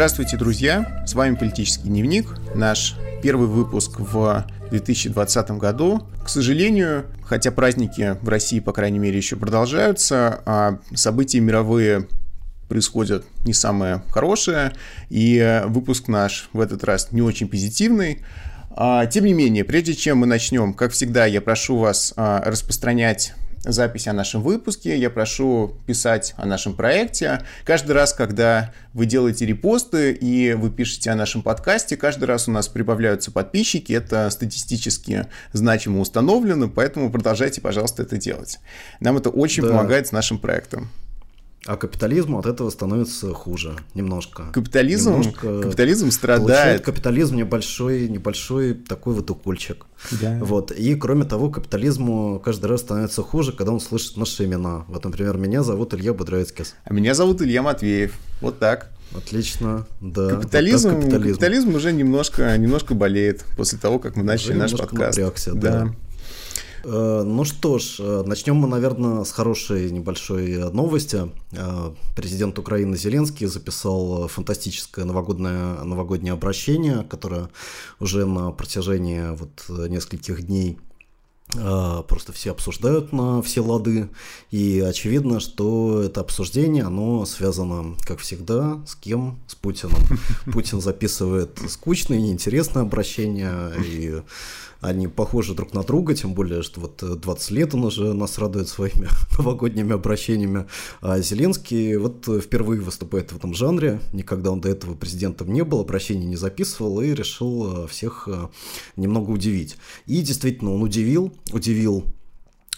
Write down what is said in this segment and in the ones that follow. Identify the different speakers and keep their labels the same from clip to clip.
Speaker 1: Здравствуйте, друзья! С вами «Политический дневник», наш первый выпуск в 2020 году. К сожалению, хотя праздники в России, по крайней мере, еще продолжаются, а события мировые происходят не самые хорошие, и выпуск наш в этот раз не очень позитивный. А, тем не менее, прежде чем мы начнем, как всегда, я прошу вас а, распространять запись о нашем выпуске, я прошу писать о нашем проекте. Каждый раз, когда вы делаете репосты и вы пишете о нашем подкасте, каждый раз у нас прибавляются подписчики, это статистически значимо установлено, поэтому продолжайте, пожалуйста, это делать. Нам это очень да. помогает с нашим проектом.
Speaker 2: А капитализм от этого становится хуже немножко.
Speaker 1: Капитализм, немножко капитализм страдает.
Speaker 2: Капитализм небольшой, небольшой такой вот укольчик. Да. Вот. И кроме того, капитализму каждый раз становится хуже, когда он слышит наши имена. Вот, например, меня зовут Илья Бодроицкис.
Speaker 1: А меня зовут Илья Матвеев. Вот так.
Speaker 2: Отлично, да.
Speaker 1: Капитализм, вот капитализм. капитализм уже немножко, немножко болеет после того, как мы начали уже наш подкаст.
Speaker 2: Напрягся, да. да. Э, ну что ж, э, начнем мы, наверное, с хорошей небольшой новости. Э, президент Украины Зеленский записал фантастическое новогоднее, новогоднее обращение, которое уже на протяжении вот нескольких дней просто все обсуждают на все лады, и очевидно, что это обсуждение, оно связано, как всегда, с кем? С Путиным. Путин записывает скучные, неинтересные обращения, и они похожи друг на друга, тем более, что вот 20 лет он уже нас радует своими новогодними обращениями. А Зеленский вот впервые выступает в этом жанре, никогда он до этого президентом не был, обращений не записывал и решил всех э, немного удивить. И действительно, он удивил, удивил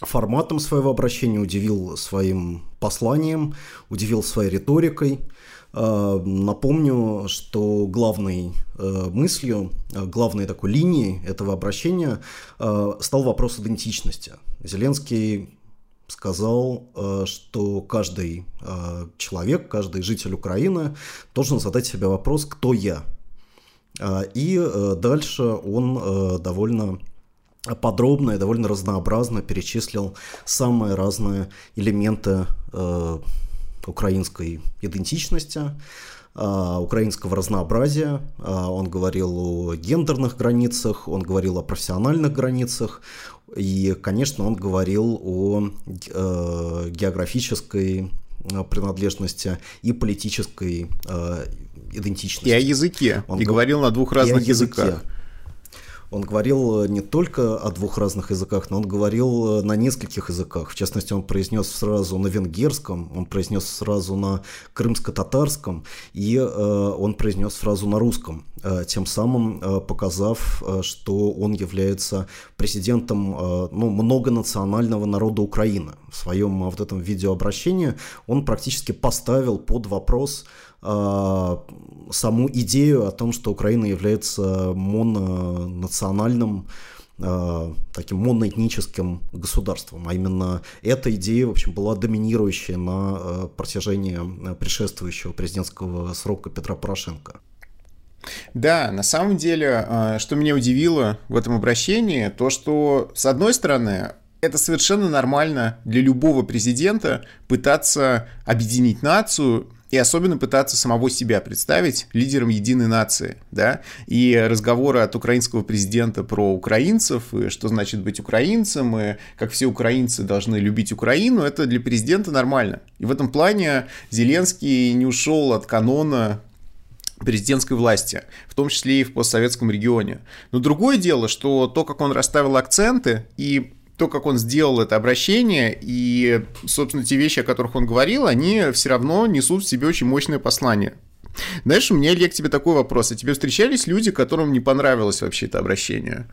Speaker 2: форматом своего обращения, удивил своим посланием, удивил своей риторикой. Э, напомню, что главной э, мыслью, э, главной такой линией этого обращения стал вопрос идентичности. Зеленский сказал, что каждый человек, каждый житель Украины должен задать себе вопрос, кто я. И дальше он довольно подробно и довольно разнообразно перечислил самые разные элементы украинской идентичности, а, украинского разнообразия. А, он говорил о гендерных границах, он говорил о профессиональных границах, и, конечно, он говорил о э, географической э, принадлежности и политической э, идентичности. И
Speaker 1: о языке. Он и говорил на двух разных языках.
Speaker 2: Он говорил э, не только о двух разных языках, но он говорил э, на нескольких языках. В частности, он произнес сразу на венгерском, он произнес сразу на крымско-татарском, и э, он произнес сразу на русском, тем самым показав, что он является президентом ну, многонационального народа Украины. В своем вот этом видеообращении он практически поставил под вопрос саму идею о том, что Украина является мононациональным а, таким моноэтническим государством. А именно эта идея, в общем, была доминирующей на а, протяжении предшествующего президентского срока Петра Порошенко.
Speaker 1: Да, на самом деле, что меня удивило в этом обращении, то, что, с одной стороны, это совершенно нормально для любого президента пытаться объединить нацию и особенно пытаться самого себя представить лидером единой нации, да, и разговоры от украинского президента про украинцев, и что значит быть украинцем, и как все украинцы должны любить Украину, это для президента нормально. И в этом плане Зеленский не ушел от канона президентской власти, в том числе и в постсоветском регионе. Но другое дело, что то, как он расставил акценты и то, как он сделал это обращение, и, собственно, те вещи, о которых он говорил, они все равно несут в себе очень мощное послание. Знаешь, у меня, к тебе такой вопрос. А тебе встречались люди, которым не понравилось вообще это обращение?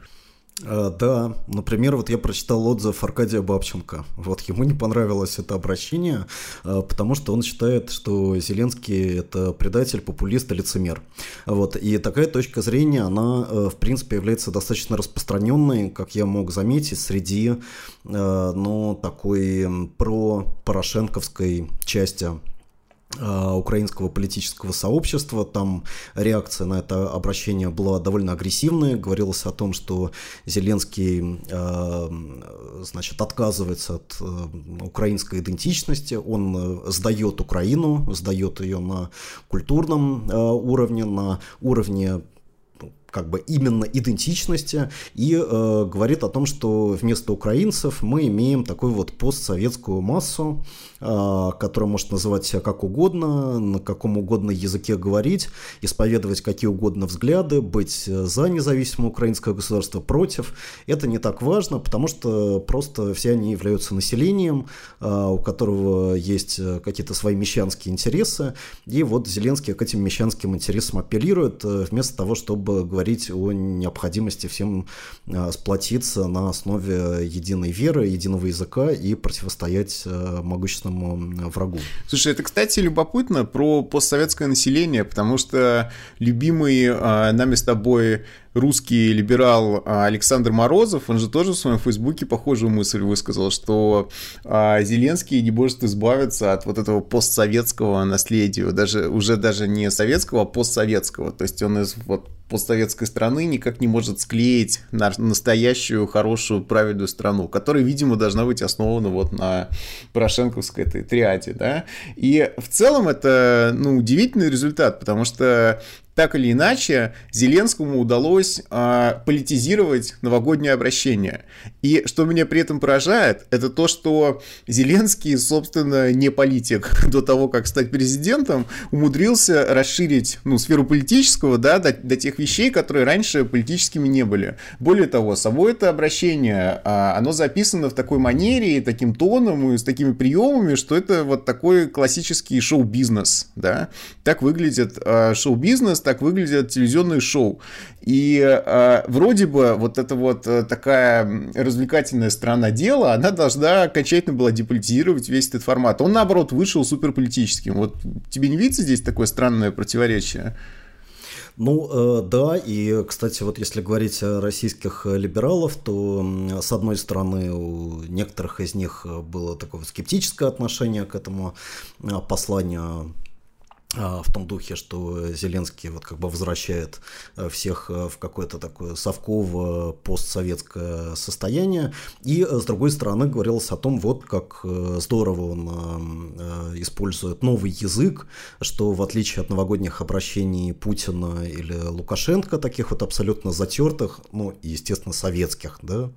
Speaker 2: А, да, например, вот я прочитал отзыв Аркадия Бабченко. Вот ему не понравилось это обращение, а, потому что он считает, что Зеленский это предатель, популист и лицемер. Вот, и такая точка зрения, она, э, в принципе, является достаточно распространенной, как я мог заметить, среди, э, ну, такой про-порошенковской части Э, украинского политического сообщества. Там реакция на это обращение была довольно агрессивная. Говорилось о том, что Зеленский э, значит, отказывается от э, украинской идентичности, он сдает Украину, сдает ее на культурном уровне, на уровне как бы именно идентичности и э, говорит о том, что вместо украинцев мы имеем такую вот постсоветскую массу, э, которая может называть себя как угодно, на каком угодно языке говорить, исповедовать какие угодно взгляды, быть за независимое украинское государство, против. Это не так важно, потому что просто все они являются населением, э, у которого есть какие-то свои мещанские интересы, и вот Зеленский к этим мещанским интересам апеллирует, э, вместо того, чтобы говорить говорить о необходимости всем а, сплотиться на основе единой веры, единого языка и противостоять а, могущественному врагу.
Speaker 1: Слушай, это, кстати, любопытно про постсоветское население, потому что любимый а, нами с тобой русский либерал Александр Морозов, он же тоже в своем фейсбуке похожую мысль высказал, что Зеленский не может избавиться от вот этого постсоветского наследия, даже уже даже не советского, а постсоветского. То есть он из вот постсоветской страны никак не может склеить на настоящую, хорошую, правильную страну, которая, видимо, должна быть основана вот на порошенковской этой триаде, да. И в целом это, ну, удивительный результат, потому что так или иначе, Зеленскому удалось а, политизировать новогоднее обращение. И что меня при этом поражает, это то, что Зеленский, собственно, не политик до того, как стать президентом, умудрился расширить ну, сферу политического да, до, до тех вещей, которые раньше политическими не были. Более того, само это обращение, а, оно записано в такой манере, и таким тоном, и с такими приемами, что это вот такой классический шоу-бизнес. Да? Так выглядит а, шоу-бизнес, так выглядят телевизионные шоу. И э, вроде бы вот эта вот э, такая развлекательная сторона дела, она должна окончательно была деполитизировать весь этот формат. Он, наоборот, вышел суперполитическим. Вот тебе не видится здесь такое странное противоречие?
Speaker 2: Ну, э, да, и, кстати, вот если говорить о российских либералов, то, с одной стороны, у некоторых из них было такое скептическое отношение к этому э, посланию в том духе, что Зеленский вот как бы возвращает э, всех э, в какое-то такое совковое постсоветское состояние. И э, с другой стороны говорилось о том, вот как здорово он использует новый язык, что в отличие от новогодних обращений Путина или Лукашенко, таких вот абсолютно затертых, ну, естественно, советских, да,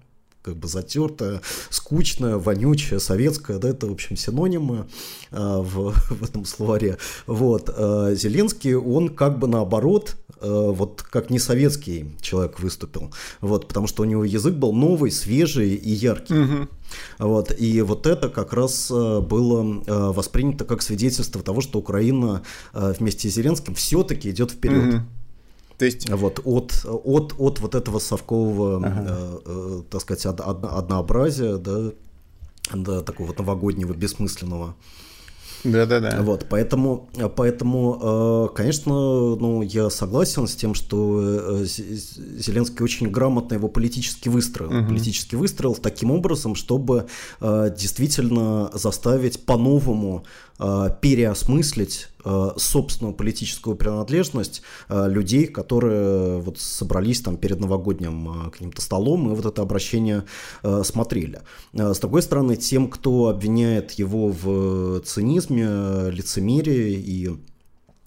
Speaker 2: как бы затертая, скучная, вонючая, советская, да, это, в общем, синонимы э, в, в этом словаре. Вот. Э, Зеленский, он как бы наоборот, э, вот как не советский человек выступил, вот, потому что у него язык был новый, свежий и яркий. Угу. Вот, и вот это как раз э, было э, воспринято как свидетельство того, что Украина э, вместе с Зеленским все-таки идет вперед. Угу. То есть... Вот от, от, от вот этого совкового, ага. э, э, так сказать, од, од, однообразия, да, до такого вот новогоднего, бессмысленного.
Speaker 1: Да-да-да.
Speaker 2: Вот, поэтому, поэтому, э, конечно, ну, я согласен с тем, что э, Зеленский очень грамотно его политически выстроил. Угу. Политически выстроил таким образом, чтобы э, действительно заставить по-новому переосмыслить собственную политическую принадлежность людей, которые вот собрались там перед новогодним каким-то столом и вот это обращение смотрели. С другой стороны, тем, кто обвиняет его в цинизме, лицемерии и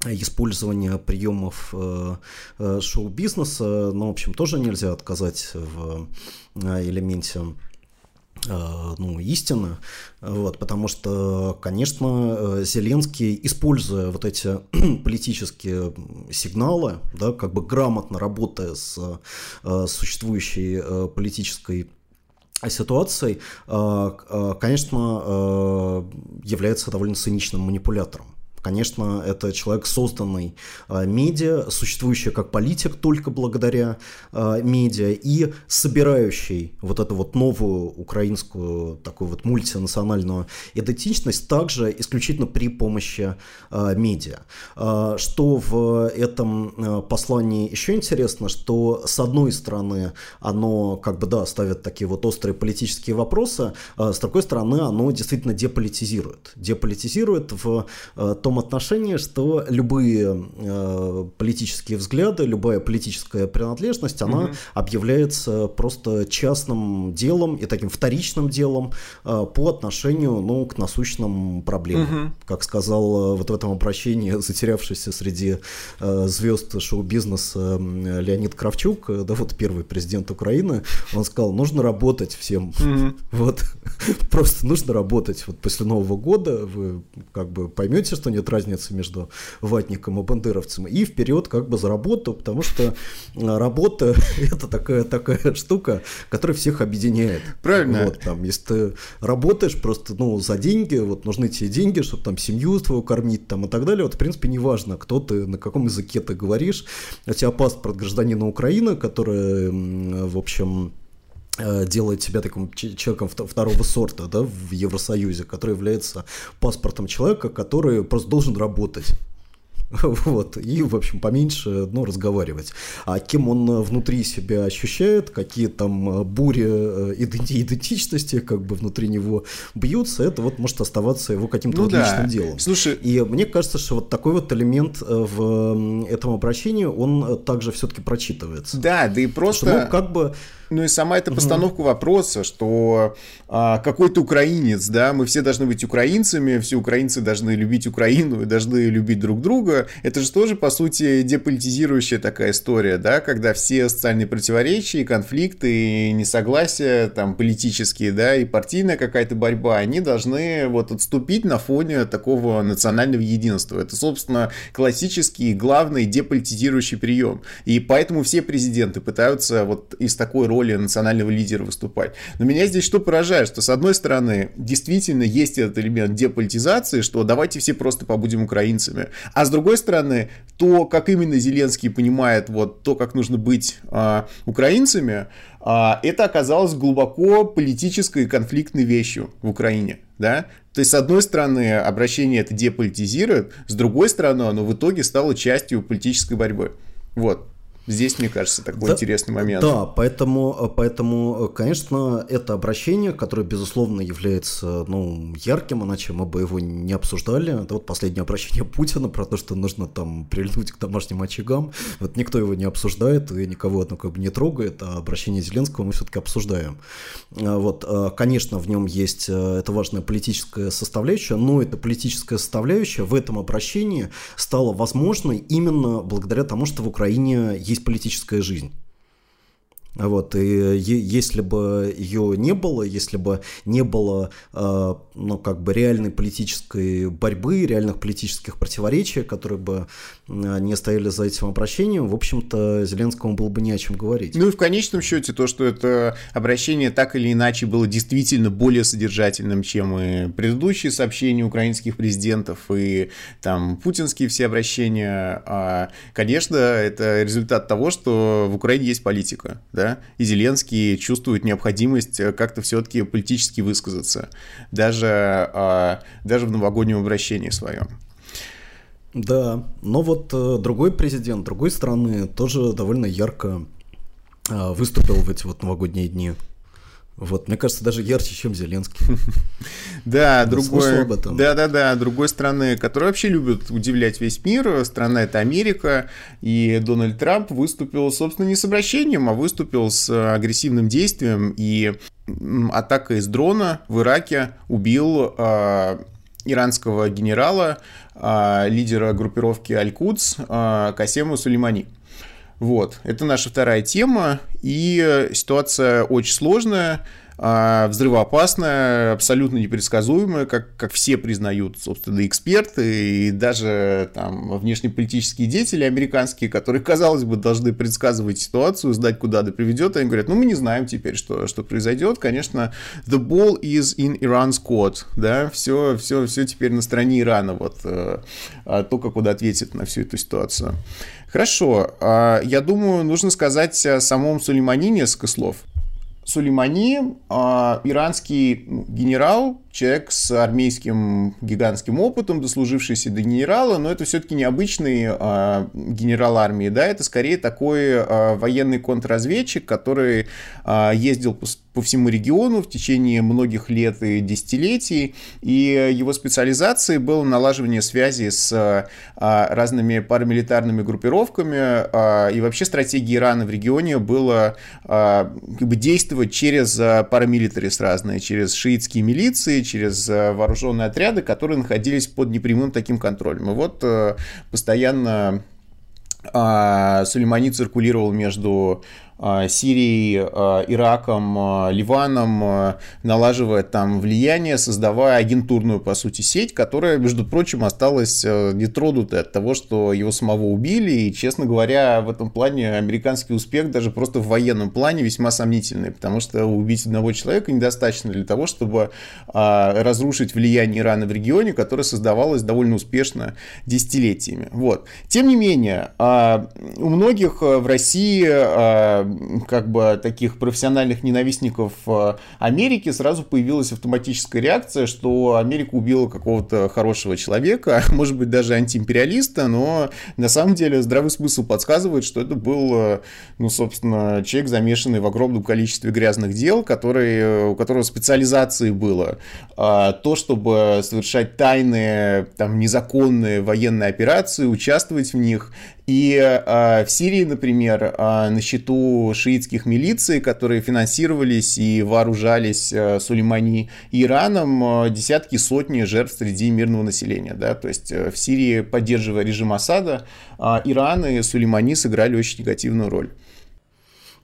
Speaker 2: использование приемов э, э, шоу-бизнеса, ну, в общем, тоже нельзя отказать в э, элементе ну, истины, вот, потому что, конечно, Зеленский, используя вот эти политические сигналы, да, как бы грамотно работая с существующей политической ситуацией, конечно, является довольно циничным манипулятором. Конечно, это человек, созданный э, медиа, существующий как политик только благодаря э, медиа и собирающий вот эту вот новую украинскую такую вот мультинациональную идентичность также исключительно при помощи э, медиа. Что в этом послании еще интересно, что с одной стороны оно как бы да ставит такие вот острые политические вопросы, с другой стороны оно действительно деполитизирует. Деполитизирует в том том отношении, что любые э, политические взгляды, любая политическая принадлежность, она угу. объявляется просто частным делом и таким вторичным делом э, по отношению ну, к насущным проблемам. Угу. Как сказал э, вот в этом обращении затерявшийся среди э, звезд шоу-бизнеса Леонид Кравчук, э, да вот первый президент Украины, он сказал, нужно работать всем. Угу. Вот просто нужно работать. Вот после Нового года вы как бы поймете, что нет разницы между ватником и бандеровцем, и вперед как бы за работу, потому что а, работа это такая, такая штука, которая всех объединяет.
Speaker 1: Правильно.
Speaker 2: Вот, там, если ты работаешь просто ну, за деньги, вот нужны тебе деньги, чтобы там семью твою кормить там, и так далее, вот в принципе неважно, кто ты, на каком языке ты говоришь, у тебя паспорт гражданина Украины, который, в общем, делает себя таким человеком второго сорта да, в Евросоюзе, который является паспортом человека, который просто должен работать. Вот, и, в общем, поменьше ну, разговаривать. А кем он внутри себя ощущает, какие там бури э, идентичности как бы внутри него бьются, это вот может оставаться его каким-то ну, вот да. личным делом.
Speaker 1: Слушай...
Speaker 2: И мне кажется, что вот такой вот элемент э, в этом обращении, он также все-таки прочитывается.
Speaker 1: Да, да и просто...
Speaker 2: Что, ну, как бы
Speaker 1: ну и сама эта постановка угу. вопроса, что а, какой-то украинец, да, мы все должны быть украинцами, все украинцы должны любить Украину и должны любить друг друга, это же тоже, по сути, деполитизирующая такая история, да, когда все социальные противоречия, конфликты и несогласия, там, политические, да, и партийная какая-то борьба, они должны вот отступить на фоне такого национального единства. Это, собственно, классический главный деполитизирующий прием. И поэтому все президенты пытаются вот из такой роли роли национального лидера выступать. Но меня здесь что поражает, что с одной стороны действительно есть этот элемент деполитизации, что давайте все просто побудем украинцами, а с другой стороны то, как именно Зеленский понимает вот то, как нужно быть а, украинцами, а, это оказалось глубоко политической и конфликтной вещью в Украине. Да? То есть, с одной стороны, обращение это деполитизирует, с другой стороны, оно в итоге стало частью политической борьбы. Вот. Здесь, мне кажется, такой да, интересный момент.
Speaker 2: Да, поэтому, поэтому, конечно, это обращение, которое, безусловно, является ну, ярким, иначе мы бы его не обсуждали. Это вот последнее обращение Путина про то, что нужно там прильнуть к домашним очагам. Вот никто его не обсуждает и никого это как бы не трогает, а обращение Зеленского мы все-таки обсуждаем. А вот, а, конечно, в нем есть э, это важная политическая составляющая, но эта политическая составляющая в этом обращении стала возможной именно благодаря тому, что в Украине есть есть политическая жизнь. Вот, и если бы ее не было, если бы не было, э, ну, как бы реальной политической борьбы, реальных политических противоречий, которые бы не стояли за этим обращением, в общем-то, Зеленскому было бы не о чем говорить.
Speaker 1: Ну и в конечном счете то, что это обращение так или иначе было действительно более содержательным, чем и предыдущие сообщения украинских президентов и там путинские все обращения, а, конечно, это результат того, что в Украине есть политика, да, и Зеленский чувствует необходимость э, как-то все-таки политически высказаться, даже, а, даже в новогоднем обращении своем.
Speaker 2: Да, но вот э, другой президент другой страны тоже довольно ярко а, выступил в эти вот новогодние дни. Вот, мне кажется, даже ярче, чем Зеленский.
Speaker 1: Да, другой, да, да, да, другой страны, которая вообще любит удивлять весь мир, страна это Америка, и Дональд Трамп выступил, собственно, не с обращением, а выступил с агрессивным действием, и атака из дрона в Ираке убил э, иранского генерала, э, лидера группировки Аль-Кудс э, Касему Сулеймани. Вот, это наша вторая тема, и ситуация очень сложная, а, взрывоопасная, абсолютно непредсказуемая, как, как все признают, собственно, эксперты и даже там внешнеполитические деятели американские, которые, казалось бы, должны предсказывать ситуацию, знать, куда она приведет, они говорят, ну, мы не знаем теперь, что, что произойдет. Конечно, the ball is in Iran's court, да, все, все, все теперь на стороне Ирана, вот, э, а только куда ответит на всю эту ситуацию. Хорошо, а, я думаю, нужно сказать о самом Сулеймани несколько слов. Сулеймани а, иранский генерал, человек с армейским гигантским опытом, дослужившийся до генерала, но это все-таки необычный а, генерал армии, да, это скорее такой а, военный контрразведчик, который ездил по, по всему региону в течение многих лет и десятилетий, и его специализацией было налаживание связи с разными парамилитарными группировками, и вообще стратегия Ирана в регионе было как бы действовать через парамилитарис разные, через шиитские милиции, через вооруженные отряды, которые находились под непрямым таким контролем. И вот постоянно Сулеймани циркулировал между а, Сирией, а, Ираком, а, Ливаном, налаживая там влияние, создавая агентурную, по сути, сеть, которая, между прочим, осталась нетронутой от того, что его самого убили. И, честно говоря, в этом плане американский успех даже просто в военном плане весьма сомнительный, потому что убить одного человека недостаточно для того, чтобы разрушить влияние Ирана в регионе, которое создавалось довольно успешно десятилетиями. Вот. Тем не менее, у многих в России как бы таких профессиональных ненавистников э, Америки сразу появилась автоматическая реакция, что Америка убила какого-то хорошего человека, может быть даже антиимпериалиста, но на самом деле здравый смысл подсказывает, что это был, э, ну, собственно, человек, замешанный в огромном количестве грязных дел, который, э, у которого специализацией было. То, чтобы совершать тайные, там, незаконные военные операции, участвовать в них и э, в Сирии, например, э, на счету шиитских милиций, которые финансировались и вооружались э, Сулеймани Ираном, э, десятки, сотни жертв среди мирного населения. Да? То есть э, в Сирии, поддерживая режим Асада, э, Иран и Сулеймани сыграли очень негативную роль.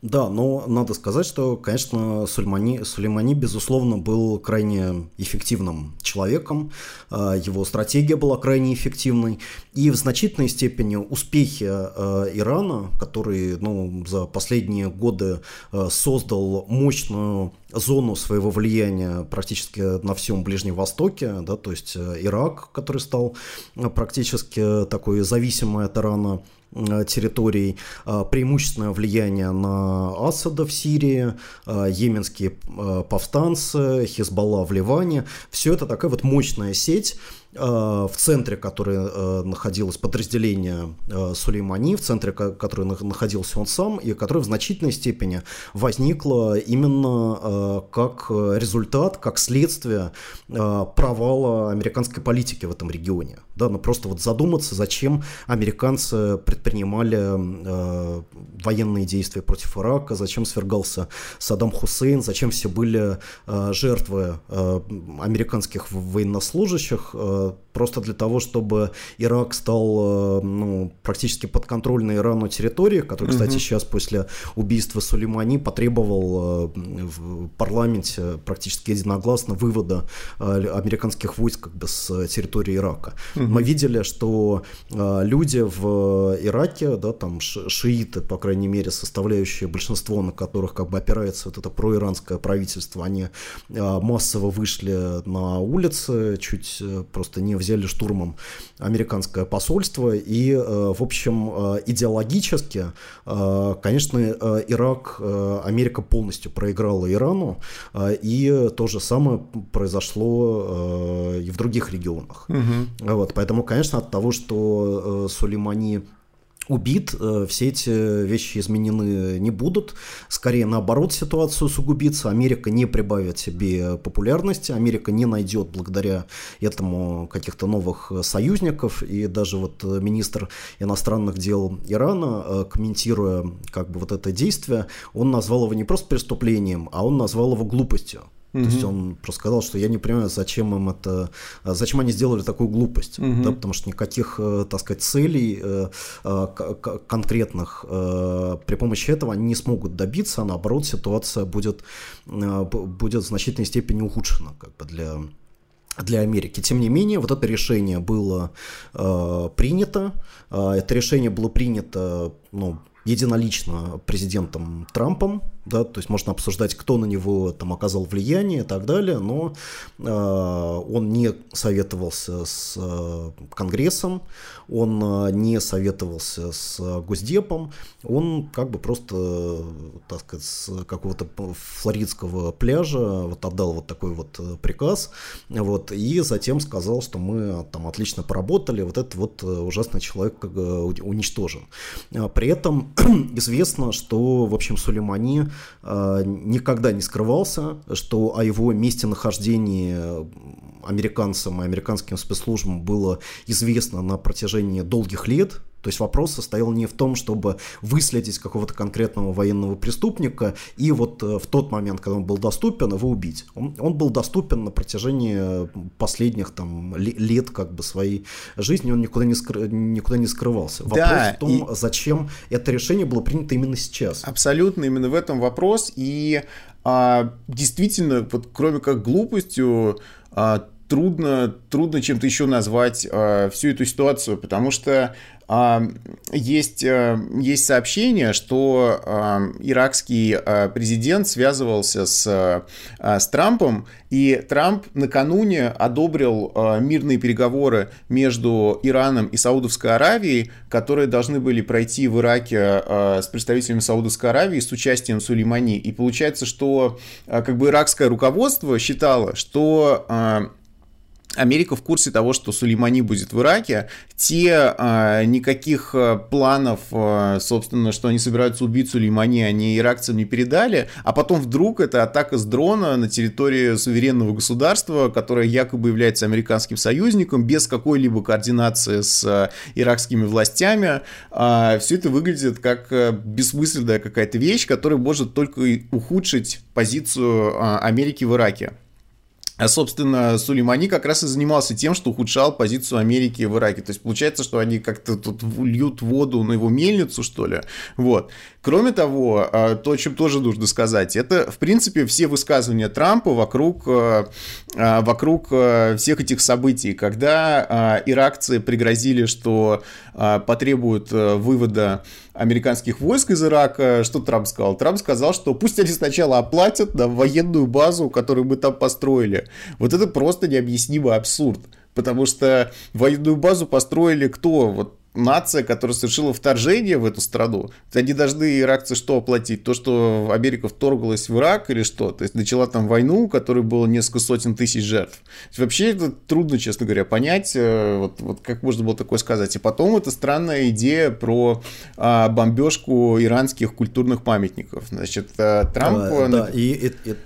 Speaker 2: Да, но надо сказать, что, конечно, Сульмани, Сулеймани, безусловно, был крайне эффективным человеком, а, его стратегия была крайне эффективной, и в значительной степени успехи а, Ирана, который ну, за последние годы а, создал мощную зону своего влияния практически на всем Ближнем Востоке, да, то есть Ирак, который стал практически такой зависимой от Ирана. Э, территорий, э, преимущественное влияние на Асада в Сирии, э, йеменские повстанцы, Хизбалла в Ливане. Все это такая вот мощная сеть, Э, в центре которой э, находилось подразделение э, Сулеймани, в центре которой находился он сам, и которое в значительной степени возникло именно как результат, как следствие провала американской политики в этом регионе. Да, ну просто вот задуматься, зачем американцы предпринимали военные действия против Ирака, зачем свергался Саддам Хусейн, зачем все были жертвы американских военнослужащих, просто для того, чтобы Ирак стал э, ну, практически подконтрольной Ирану территории, которая, кстати, угу. сейчас после убийства Сулеймани потребовал э, в парламенте практически единогласно вывода э, американских войск как бы с территории Ирака. Угу. Мы видели, что люди в Ираке, да, там шииты, по крайней мере, составляющие большинство, на которых как бы опирается вот это проиранское правительство, они массово вышли на улицы, чуть просто не взяли штурмом американское посольство. И, э, в общем, э, идеологически, э, конечно, Ирак, Америка полностью проиграла Ирану, и то же самое произошло и в других регионах. Угу. Вот, поэтому, конечно, от того, что Сулеймани убит, э, все эти вещи изменены не будут. Скорее, наоборот, ситуация усугубится. Америка не прибавит себе популярности, Америка не найдет благодаря этому каких-то новых союзников. И даже вот министр иностранных дел Ирана, э, комментируя как бы вот это действие, он назвал его не просто преступлением, а он назвал его глупостью. Mm-hmm. То есть он просто сказал, что я не понимаю, зачем им это, зачем они сделали такую глупость, mm-hmm. да, потому что никаких, э, так сказать, целей э, э, конкретных при помощи этого они не смогут добиться, а наоборот ситуация будет, будет в значительной степени ухудшена как бы для для Америки. Тем не менее, вот это решение было э, принято. Э, это решение было принято ну, единолично президентом Трампом, да, то есть можно обсуждать, кто на него там оказал влияние и так далее, но э, он не советовался с э, Конгрессом, он э, не советовался с Госдепом, он как бы просто, так сказать, с какого-то флоридского пляжа вот отдал вот такой вот э, приказ, вот, и затем сказал, что мы там отлично поработали, вот этот вот э, ужасный человек уничтожен. При этом известно, что, в общем, Сулеймани никогда не скрывался, что о его месте нахождении американцам и американским спецслужбам было известно на протяжении долгих лет, то есть вопрос состоял не в том, чтобы выследить какого-то конкретного военного преступника и вот э, в тот момент, когда он был доступен, его убить. Он, он был доступен на протяжении последних там лет как бы своей жизни, он никуда не, скры, никуда не скрывался. Вопрос да, в том, и... зачем это решение было принято именно сейчас.
Speaker 1: Абсолютно, именно в этом вопрос. И а, действительно, вот кроме как глупостью, а, трудно, трудно чем-то еще назвать а, всю эту ситуацию, потому что есть, а, есть сообщение, что а, иракский а, президент связывался с, а, с Трампом, и Трамп накануне одобрил а, мирные переговоры между Ираном и Саудовской Аравией, которые должны были пройти в Ираке а, с представителями Саудовской Аравии с участием Сулеймани. И получается, что а, как бы иракское руководство считало, что а, Америка в курсе того, что Сулеймани будет в Ираке. Те э, никаких а, планов, э, собственно, что они собираются убить Сулеймани, они иракцам не передали. А потом вдруг это атака с дрона на территории суверенного государства, которое якобы является американским союзником, без какой-либо координации с иракскими властями. Э, все это выглядит как бессмысленная какая-то вещь, которая может только ухудшить позицию Америки в Ираке. А, собственно, Сулеймани как раз и занимался тем, что ухудшал позицию Америки в Ираке. То есть получается, что они как-то тут льют воду на его мельницу, что ли. Вот. Кроме того, а, то, о чем тоже нужно сказать, это, в принципе, все высказывания Трампа вокруг, а, вокруг всех этих событий, когда иракцы пригрозили, что потребуют вывода американских войск из Ирака, что Трамп сказал? Трамп сказал, что пусть они сначала оплатят да, военную базу, которую мы там построили. Вот это просто необъяснимый абсурд. Потому что военную базу построили кто? Вот нация, которая совершила вторжение в эту страну, они должны иракцы что оплатить? То, что Америка вторглась в Ирак или что? То есть начала там войну, у которой было несколько сотен тысяч жертв. Вообще это трудно, честно говоря, понять, э, вот, вот как можно было такое сказать. И потом это странная идея про а, бомбежку иранских культурных памятников. Значит, э, Трамп...
Speaker 2: А, да, и, и, и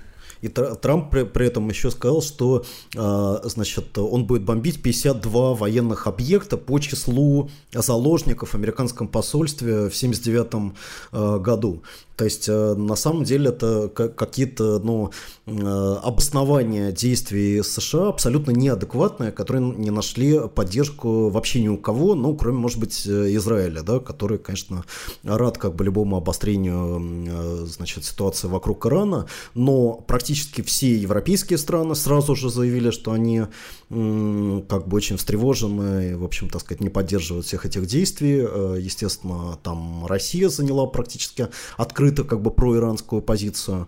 Speaker 2: и Трамп при, при этом еще сказал, что а, значит, он будет бомбить 52 военных объекта по числу заложников в американском посольстве в 1979 а, году. То есть, э, на самом деле, это какие-то ну, э, обоснования действий США абсолютно неадекватные, которые не нашли поддержку вообще ни у кого, ну, кроме, может быть, э, Израиля, да, который, конечно, рад как бы любому обострению значит, ситуации вокруг Ирана, но практически все европейские страны сразу же заявили, что они как бы очень встревожены и, в общем, так сказать, не поддерживают всех этих действий. Естественно, там Россия заняла практически открыто как бы проиранскую позицию.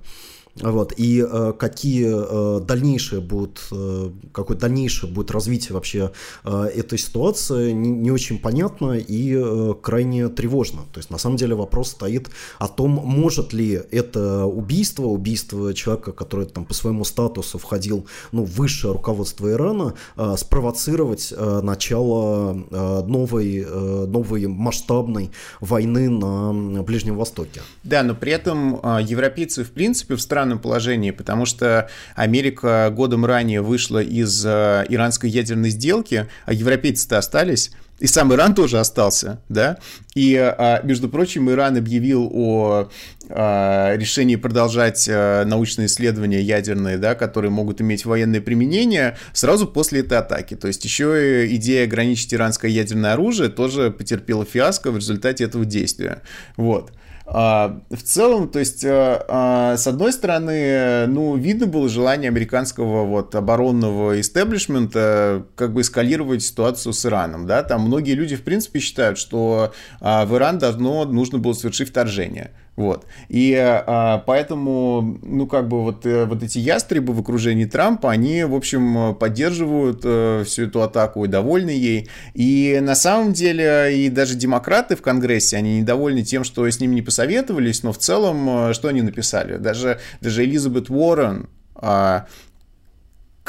Speaker 2: Вот, и э, какие э, дальнейшие будут, э, какое дальнейшее будет развитие вообще э, этой ситуации, не, не очень понятно и э, крайне тревожно. То есть, на самом деле, вопрос стоит о том, может ли это убийство, убийство человека, который там по своему статусу входил ну, в высшее руководство Ирана, э, спровоцировать э, начало э, новой, э, новой масштабной войны на Ближнем Востоке.
Speaker 1: Да, но при этом э, европейцы, в принципе, в странах странном положении, потому что Америка годом ранее вышла из э, иранской ядерной сделки, а европейцы-то остались. И сам Иран тоже остался, да. И, а, между прочим, Иран объявил о а, решении продолжать научные исследования ядерные, да, которые могут иметь военное применение сразу после этой атаки. То есть еще идея ограничить иранское ядерное оружие тоже потерпела фиаско в результате этого действия. Вот. А, в целом, то есть, а, а, с одной стороны, ну, видно было желание американского вот оборонного истеблишмента как бы эскалировать ситуацию с Ираном, да, там многие люди, в принципе, считают, что в Иран давно нужно было совершить вторжение. Вот. И а, поэтому, ну, как бы вот, э, вот эти ястребы в окружении Трампа, они, в общем, поддерживают а, всю эту атаку и довольны ей. И на самом деле и даже демократы в Конгрессе, они недовольны тем, что с ними не посоветовались, но в целом, э, что они написали? Даже, даже Элизабет Уоррен, а,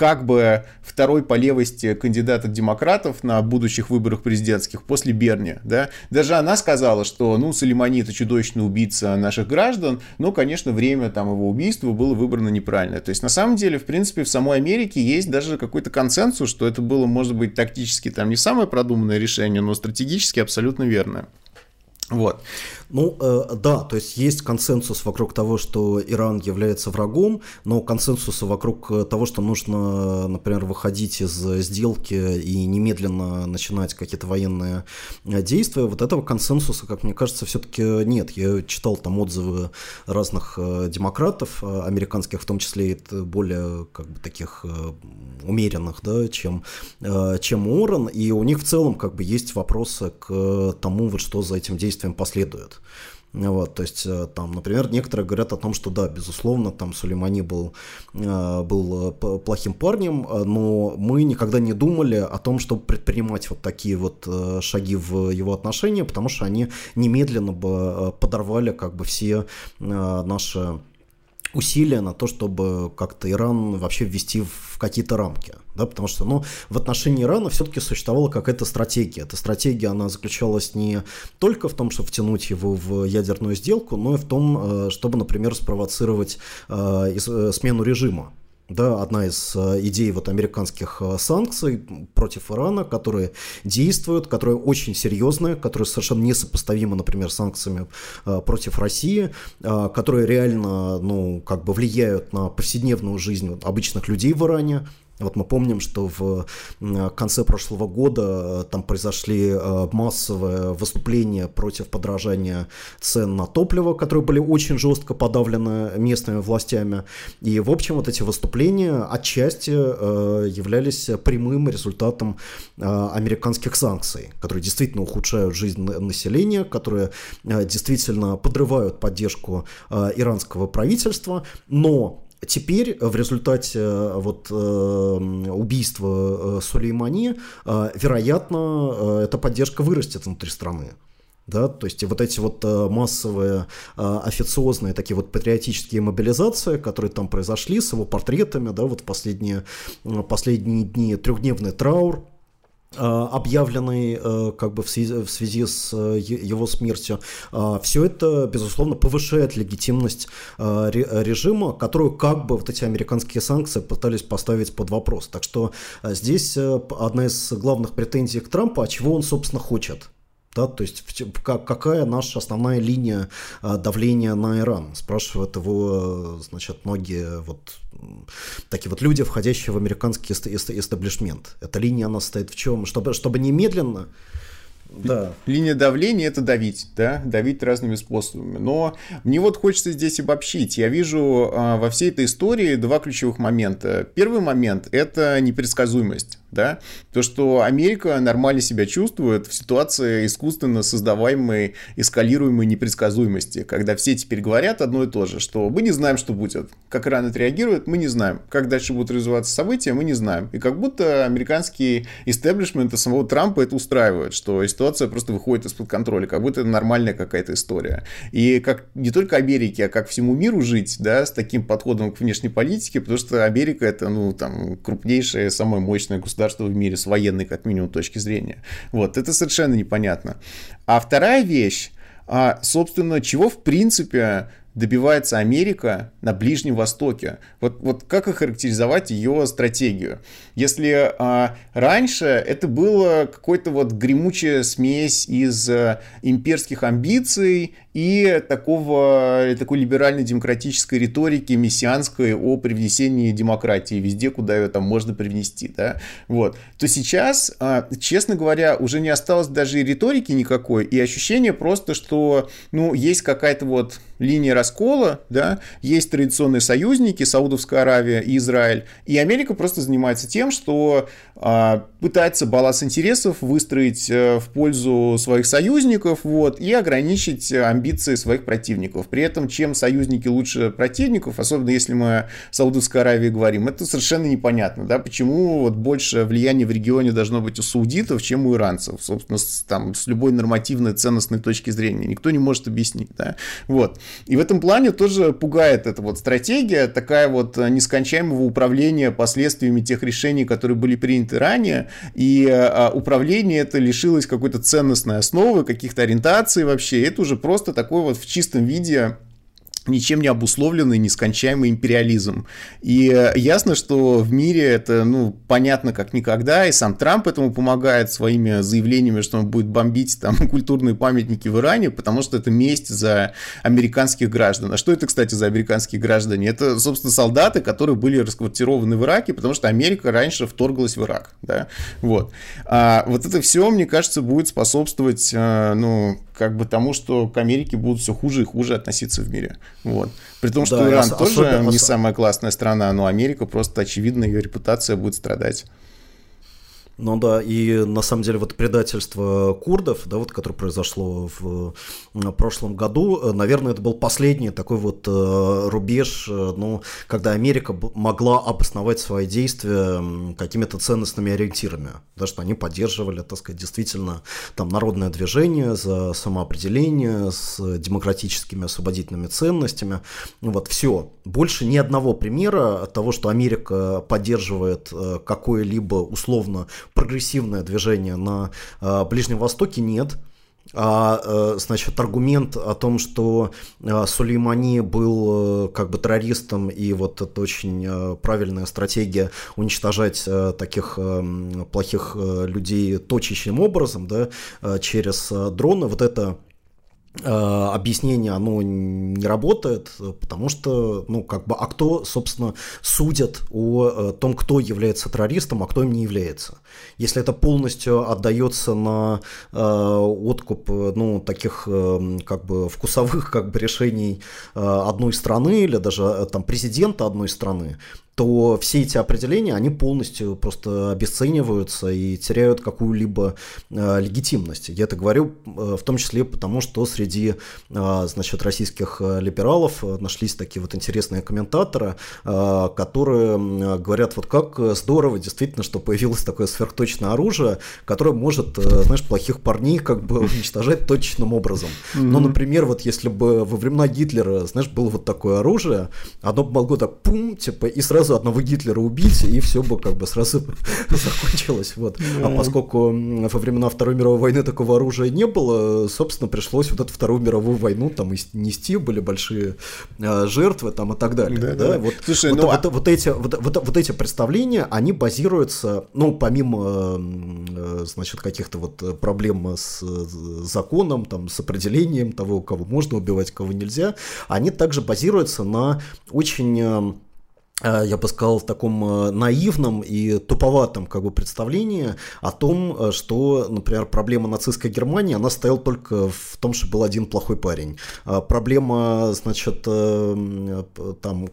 Speaker 1: как бы второй по левости кандидат от демократов на будущих выборах президентских после Берни, да. Даже она сказала, что, ну, Сулеймани это чудовищный убийца наших граждан, но, конечно, время там его убийства было выбрано неправильно. То есть, на самом деле, в принципе, в самой Америке есть даже какой-то консенсус, что это было, может быть, тактически там не самое продуманное решение, но стратегически абсолютно верное. Вот.
Speaker 2: Ну, э, да, то есть есть консенсус вокруг того, что Иран является врагом, но консенсуса вокруг э, того, что нужно, например, выходить из сделки и немедленно начинать какие-то военные э, действия, вот этого консенсуса, как мне кажется, все-таки нет. Я читал там отзывы разных э, демократов, американских в том числе, это более как бы таких умеренных, да, чем, чем Уоррен, и у них в целом как бы есть вопросы к тому, вот что за этим действием последует. Вот, то есть, э, там, например, некоторые говорят о том, что да, безусловно, там Сулеймани был, э, был э, плохим парнем, но мы никогда не думали о том, чтобы предпринимать вот такие вот шаги в его отношении, потому что они немедленно бы подорвали как бы все наши усилия на то, чтобы как-то Иран вообще ввести в какие-то рамки. Да, потому что ну, в отношении Ирана все-таки существовала какая-то стратегия. Эта стратегия она заключалась не только в том, чтобы втянуть его в ядерную сделку, но и в том, э, чтобы, например, спровоцировать э, э, смену режима да, одна из э, идей вот американских э, санкций против Ирана, которые действуют, которые очень серьезные, которые совершенно несопоставимы, например, с санкциями э, против России, которые реально, ну, как бы влияют на повседневную жизнь обычных людей в Иране, вот мы помним, что в конце прошлого года э, там произошли э, массовые выступления против подражания цен на топливо, которые были очень жестко подавлены местными властями. И, в общем, вот эти выступления отчасти э, являлись прямым результатом американских санкций, которые действительно ухудшают жизнь населения, которые действительно подрывают поддержку иранского правительства, но Теперь в результате э, вот, э, убийства э, Сулеймани, вероятно, эта поддержка вырастет внутри страны. Да, то есть вот эти вот массовые официозные такие вот патриотические мобилизации, которые там произошли с его портретами, да, вот последние, последние дни трехдневный траур, Э, объявленный э, как бы в связи, в связи с э, его смертью, все это, безусловно, повышает легитимность режима, которую как бы вот эти американские санкции пытались поставить под вопрос. Так что здесь одна из главных претензий к Трампу, а чего он, собственно, хочет. Да, то есть какая наша основная линия давления на Иран? Спрашивают его, значит, многие вот такие вот люди, входящие в американский эстаблишмент. Эта линия, она стоит в чем? Чтобы, чтобы немедленно
Speaker 1: да. Линия давления это давить, да, давить разными способами. Но мне вот хочется здесь обобщить. Я вижу а, во всей этой истории два ключевых момента. Первый момент это непредсказуемость да, то, что Америка нормально себя чувствует в ситуации искусственно создаваемой, эскалируемой непредсказуемости, когда все теперь говорят одно и то же, что мы не знаем, что будет, как Иран отреагирует, мы не знаем, как дальше будут развиваться события, мы не знаем. И как будто американский истеблишмент и самого Трампа это устраивает, что ситуация просто выходит из-под контроля, как будто это нормальная какая-то история. И как не только Америке, а как всему миру жить, да, с таким подходом к внешней политике, потому что Америка это, ну, там, крупнейшее, самое мощное государство государства в мире с военной, как минимум, точки зрения. Вот, это совершенно непонятно. А вторая вещь, а, собственно, чего в принципе добивается Америка на Ближнем Востоке? Вот, вот как охарактеризовать ее стратегию? Если а, раньше это было какой-то вот гремучая смесь из а, имперских амбиций и такого, такой либеральной демократической риторики мессианской о привнесении демократии везде, куда ее там можно привнести, да, вот, то сейчас, а, честно говоря, уже не осталось даже и риторики никакой, и ощущение просто, что, ну, есть какая-то вот линия раскола, да, есть традиционные союзники, Саудовская Аравия и Израиль, и Америка просто занимается тем, что а, пытается баланс интересов выстроить э, в пользу своих союзников, вот, и ограничить амбиции своих противников. При этом, чем союзники лучше противников, особенно если мы о Саудовской Аравии говорим, это совершенно непонятно, да, почему вот больше влияния в регионе должно быть у саудитов, чем у иранцев, собственно, с, там, с любой нормативной ценностной точки зрения. Никто не может объяснить, да. Вот. И в этом плане тоже пугает эта вот стратегия, такая вот нескончаемого управления последствиями тех решений, которые были приняты ранее, и а, управление это лишилось какой-то ценностной основы, каких-то ориентаций вообще, это уже просто такой вот в чистом виде ничем не обусловленный нескончаемый империализм. И э, ясно, что в мире это, ну, понятно как никогда, и сам Трамп этому помогает своими заявлениями, что он будет бомбить там культурные памятники в Иране, потому что это месть за американских граждан. А что это, кстати, за американские граждане? Это, собственно, солдаты, которые были расквартированы в Ираке, потому что Америка раньше вторглась в Ирак, да, вот. А вот это все, мне кажется, будет способствовать, э, ну, как бы тому, что к Америке будут все хуже и хуже относиться в мире. Вот. При том, что да, Иран тоже особенно... не самая классная страна, но Америка просто, очевидно, ее репутация будет страдать.
Speaker 2: Ну да, и на самом деле вот предательство курдов, да, вот, которое произошло в прошлом году, э, наверное, это был последний такой вот э, рубеж, э, ну, когда Америка могла обосновать свои действия какими-то ценностными ориентирами, да, что они поддерживали, так сказать, действительно там народное движение за самоопределение с демократическими освободительными ценностями. Ну вот все. Больше ни одного примера того, что Америка поддерживает какое-либо условно прогрессивное движение на э, Ближнем Востоке нет. А, э, значит, аргумент о том, что э, Сулеймани был как бы террористом, и вот это очень правильная стратегия уничтожать таких плохих людей точечным образом, да, через дроны, вот это объяснение, оно не работает, потому что, ну, как бы, а кто, собственно, судит о э, том, кто является террористом, а кто им не является. Если это полностью отдается на э, откуп, ну, таких, э, как бы, вкусовых, как бы, решений э, одной страны или даже, э, там, президента одной страны, то все эти определения, они полностью просто обесцениваются и теряют какую-либо э, легитимность. Я это говорю э, в том числе потому, что среди э, значит, российских э, либералов э, нашлись такие вот интересные комментаторы, э, которые говорят, вот как здорово действительно, что появилось такое сверхточное оружие, которое может, э, знаешь, плохих парней как бы уничтожать точным образом. Но, например, вот если бы во времена Гитлера, знаешь, было вот такое оружие, оно бы могло так пум, типа, и сразу сразу одного Гитлера убить, и все бы как бы сразу закончилось. Вот. А поскольку во времена Второй мировой войны такого оружия не было, собственно, пришлось вот эту Вторую мировую войну там нести, были большие э, жертвы там и так далее. Да, да? Да. Вот, Слушай, вот, ну, вот, а... вот, эти, вот, вот, вот эти представления, они базируются, ну, помимо, значит, каких-то вот проблем с законом, там, с определением того, кого можно убивать, кого нельзя, они также базируются на очень я бы сказал, в таком э, наивном и туповатом как бы, представлении о том, э, что, например, проблема нацистской Германии, она стояла только в том, что был один плохой парень. А проблема, значит, там,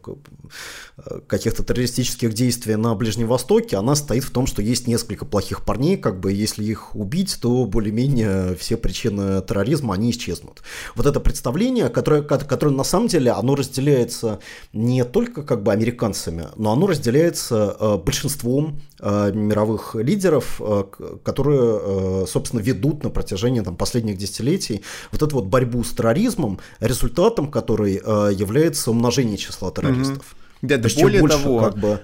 Speaker 2: каких-то террористических действий на Ближнем Востоке, она стоит в том, что есть несколько плохих парней, как бы, если их убить, то более-менее все причины терроризма, они исчезнут. Вот это представление, которое, которое на самом деле, оно разделяется не только как бы американцами, американцами, но оно разделяется э, большинством э, мировых лидеров, э, которые, собственно, ведут на протяжении там, последних десятилетий вот эту вот борьбу с терроризмом, результатом которой является умножение числа террористов.
Speaker 1: Mm-hmm. Да, да более больше, того, как бы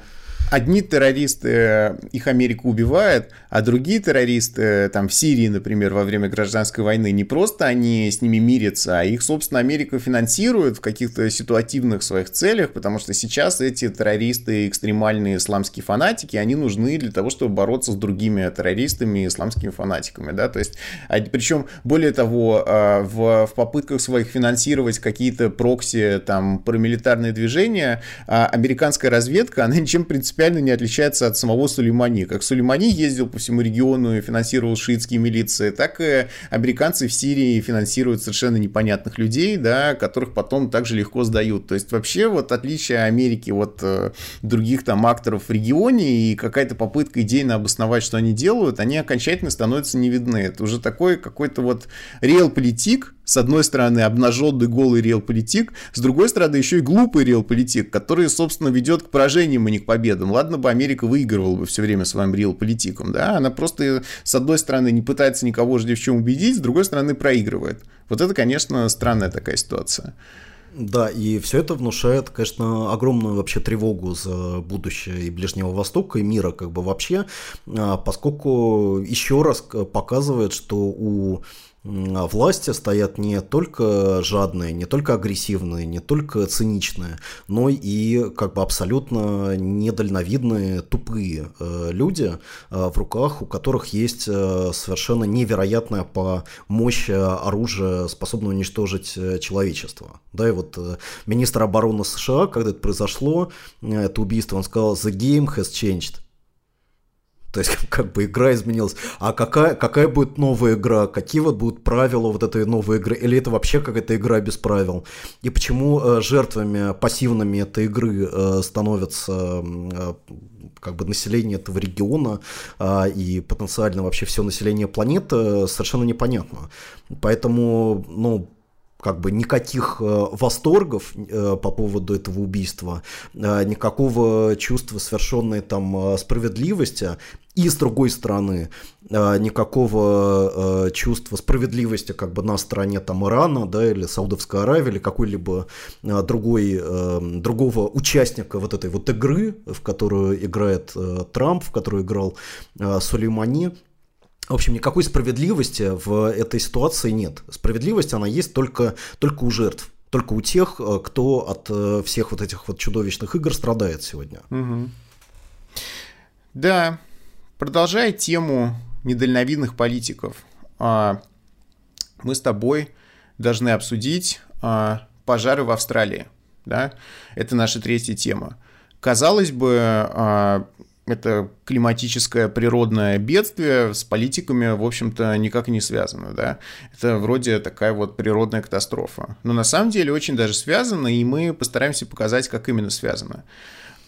Speaker 1: одни террористы, э, их Америка убивает, а другие террористы, э, там в Сирии, например, во время гражданской войны, не просто они с ними мирятся, а их, собственно, Америка финансирует в каких-то ситуативных своих целях, потому что сейчас эти террористы, экстремальные исламские фанатики, они нужны для того, чтобы бороться с другими террористами и исламскими фанатиками, да, то есть, а, причем, более того, а, в, в попытках своих финансировать какие-то прокси, там, парамилитарные движения, а, американская разведка, она ничем принципиально принципиально не отличается от самого Сулеймани. Как Сулеймани ездил по всему региону и финансировал шиитские милиции, так и американцы в Сирии финансируют совершенно непонятных людей, да, которых потом также легко сдают. То есть вообще вот отличие Америки от э, других там акторов в регионе и какая-то попытка идейно обосновать, что они делают, они окончательно становятся не видны. Это уже такой какой-то вот реал-политик, с одной стороны, обнаженный голый реал-политик, с другой стороны, еще и глупый реал-политик, который, собственно, ведет к поражениям, а не к победам. Ладно бы Америка выигрывала бы все время своим реал-политиком, да, она просто, с одной стороны, не пытается никого же в чем убедить, с другой стороны, проигрывает. Вот это, конечно, странная такая ситуация.
Speaker 2: Да, и все это внушает, конечно, огромную вообще тревогу за будущее и Ближнего Востока, и мира как бы вообще, а, поскольку еще раз показывает, что у власти стоят не только жадные, не только агрессивные, не только циничные, но и как бы абсолютно недальновидные, тупые э, люди, э, в руках у которых есть э, совершенно невероятное по мощи оружие, способное уничтожить человечество. Да, и вот министр обороны США, когда это произошло, это убийство, он сказал, the game has changed. То есть, как бы игра изменилась. А какая, какая будет новая игра? Какие вот будут правила вот этой новой игры? Или это вообще какая-то игра без правил? И почему э, жертвами пассивными этой игры э, становятся э, как бы население этого региона э, и потенциально вообще все население планеты, совершенно непонятно. Поэтому, ну, как бы никаких э, восторгов э, по поводу этого убийства, э, никакого чувства совершенной там справедливости, и с другой стороны никакого чувства справедливости как бы на стороне там Ирана, да, или Саудовской Аравии, или какой-либо другой, другого участника вот этой вот игры, в которую играет Трамп, в которую играл Сулеймани, в общем, никакой справедливости в этой ситуации нет. Справедливость, она есть только, только у жертв. Только у тех, э, кто от э, всех вот этих вот чудовищных игр страдает сегодня.
Speaker 1: Угу. Да, продолжая тему недальновидных политиков, а, мы с тобой должны обсудить а, пожары в Австралии. Да? Это наша третья тема. Казалось бы, а, это климатическое природное бедствие с политиками, в общем-то, никак не связано, да. Это вроде такая вот природная катастрофа. Но на самом деле очень даже связано, и мы постараемся показать, как именно связано.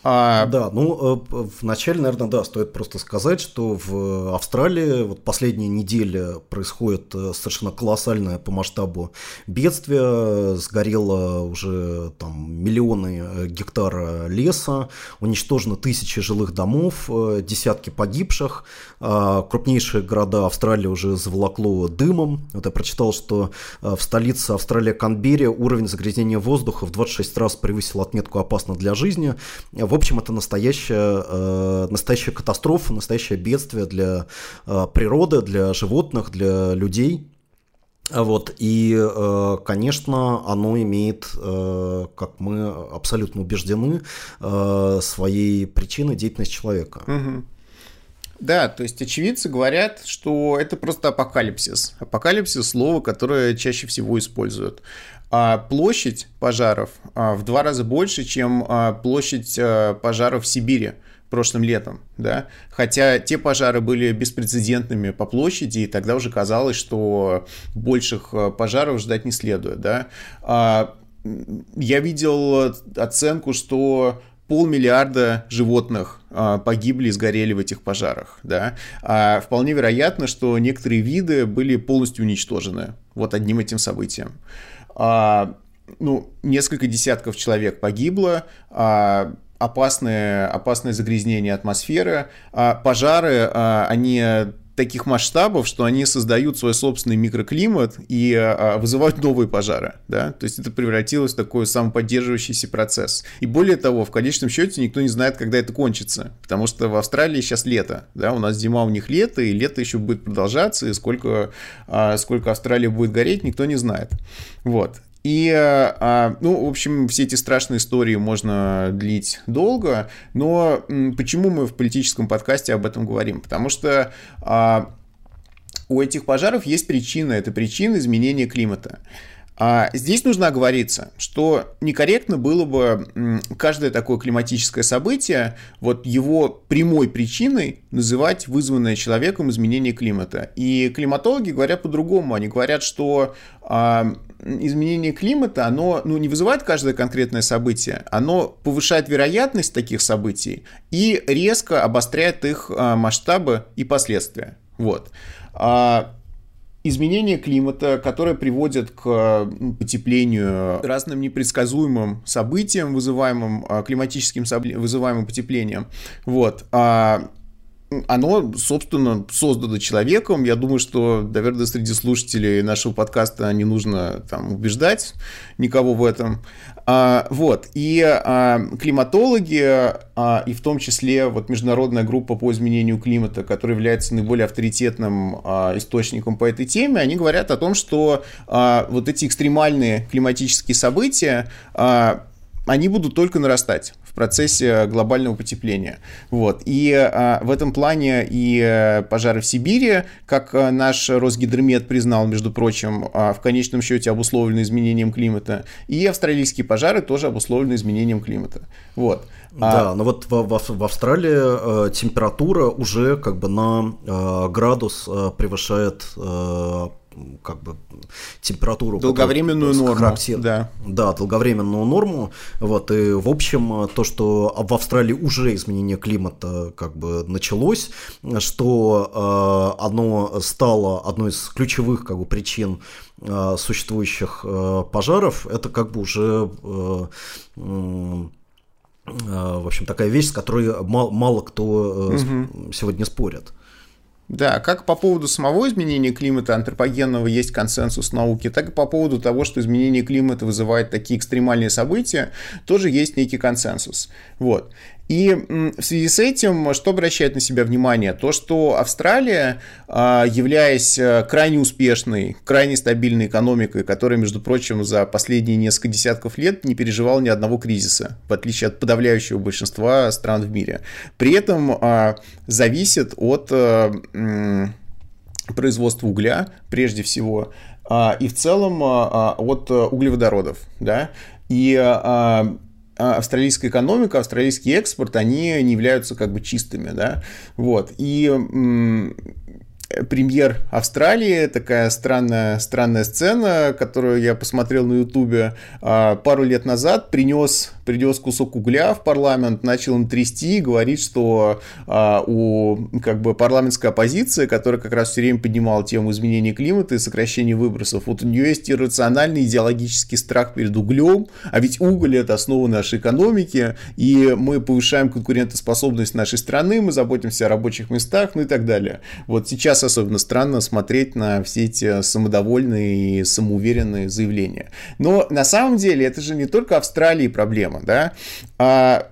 Speaker 2: А... Да, ну, э, вначале, наверное, да, стоит просто сказать, что в Австралии вот последняя неделя происходит э, совершенно колоссальное по масштабу бедствие. Сгорело уже там миллионы э, гектара леса, уничтожено тысячи жилых домов, десятки погибших. А крупнейшие города Австралии уже заволокло дымом. Вот я прочитал, что в столице Австралии Канберре уровень загрязнения воздуха в 26 раз превысил отметку «опасно для жизни». В в общем, это настоящая, э, настоящая катастрофа, настоящее бедствие для э, природы, для животных, для людей. Вот, и, э, конечно, оно имеет, как мы абсолютно убеждены, своей причиной деятельность человека.
Speaker 1: Да, то есть очевидцы говорят, что это просто апокалипсис. Апокалипсис – слово, которое чаще всего используют. А площадь пожаров а, в два раза больше, чем а, площадь пожаров в Сибири прошлым летом, да, хотя те пожары были беспрецедентными по площади, и тогда уже казалось, что больших пожаров ждать не следует, да. Я видел оценку, что полмиллиарда животных погибли и сгорели в этих пожарах, да. А вполне вероятно, что некоторые виды были полностью уничтожены вот одним этим событием а, ну, несколько десятков человек погибло, а, опасное, опасное загрязнение атмосферы, а, пожары, а, они таких масштабов, что они создают свой собственный микроклимат и а, вызывают новые пожары, да, то есть это превратилось в такой самоподдерживающийся процесс. И более того, в конечном счете никто не знает, когда это кончится, потому что в Австралии сейчас лето, да, у нас зима, у них лето, и лето еще будет продолжаться, и сколько, а, сколько Австралия будет гореть, никто не знает. Вот. И, а, ну, в общем, все эти страшные истории можно длить долго, но почему мы в политическом подкасте об этом говорим? Потому что а, у этих пожаров есть причина, это причина изменения климата. А здесь нужно оговориться, что некорректно было бы каждое такое климатическое событие, вот его прямой причиной называть вызванное человеком изменение климата. И климатологи говорят по-другому. Они говорят, что а, изменение климата, оно ну, не вызывает каждое конкретное событие, оно повышает вероятность таких событий и резко обостряет их а, масштабы и последствия. Вот. А, изменение климата, которое приводит к потеплению, разным непредсказуемым событиям, вызываемым климатическим вызываемым потеплением. Вот. Оно, собственно, создано человеком. Я думаю, что, наверное, среди слушателей нашего подкаста не нужно там убеждать никого в этом. А, вот. И а, климатологи, а, и в том числе вот международная группа по изменению климата, которая является наиболее авторитетным а, источником по этой теме, они говорят о том, что а, вот эти экстремальные климатические события, а, они будут только нарастать процессе глобального потепления. Вот. И а, в этом плане и э, пожары в Сибири, как э, наш Росгидромет признал, между прочим, а, в конечном счете обусловлены изменением климата, и австралийские пожары тоже обусловлены изменением климата. Вот.
Speaker 2: А да, но вот в, в, в Австралии э, температура уже как бы на э, градус э, превышает э, как бы температуру.
Speaker 1: Долговременную норму. Характер...
Speaker 2: Да. да, долговременную норму. Вот, и в общем, то, что в Австралии уже изменение климата как бы началось, что э, оно стало одной из ключевых как бы, причин э, существующих э, пожаров, это как бы уже э, э, в общем, такая вещь, с которой мало, мало кто угу. сегодня спорит.
Speaker 1: Да, как по поводу самого изменения климата антропогенного есть консенсус науки, так и по поводу того, что изменение климата вызывает такие экстремальные события, тоже есть некий консенсус. Вот. И в связи с этим, что обращает на себя внимание? То, что Австралия, а, являясь э, крайне успешной, крайне стабильной экономикой, которая, между прочим, за последние несколько десятков лет не переживала ни одного кризиса, в отличие от подавляющего большинства стран в мире, при этом а, зависит от э, производства угля, прежде всего, а, и в целом от углеводородов. Да? И австралийская экономика, австралийский экспорт, они не являются как бы чистыми, да, вот, и премьер Австралии, такая странная, странная сцена, которую я посмотрел на ютубе а, пару лет назад, принес, принес кусок угля в парламент, начал им трясти, говорит, что а, у как бы парламентской оппозиции, которая как раз все время поднимала тему изменения климата и сокращения выбросов, вот у нее есть иррациональный идеологический страх перед углем, а ведь уголь это основа нашей экономики, и мы повышаем конкурентоспособность нашей страны, мы заботимся о рабочих местах, ну и так далее. Вот сейчас особенно странно смотреть на все эти самодовольные и самоуверенные заявления. Но на самом деле это же не только Австралии проблема, да, а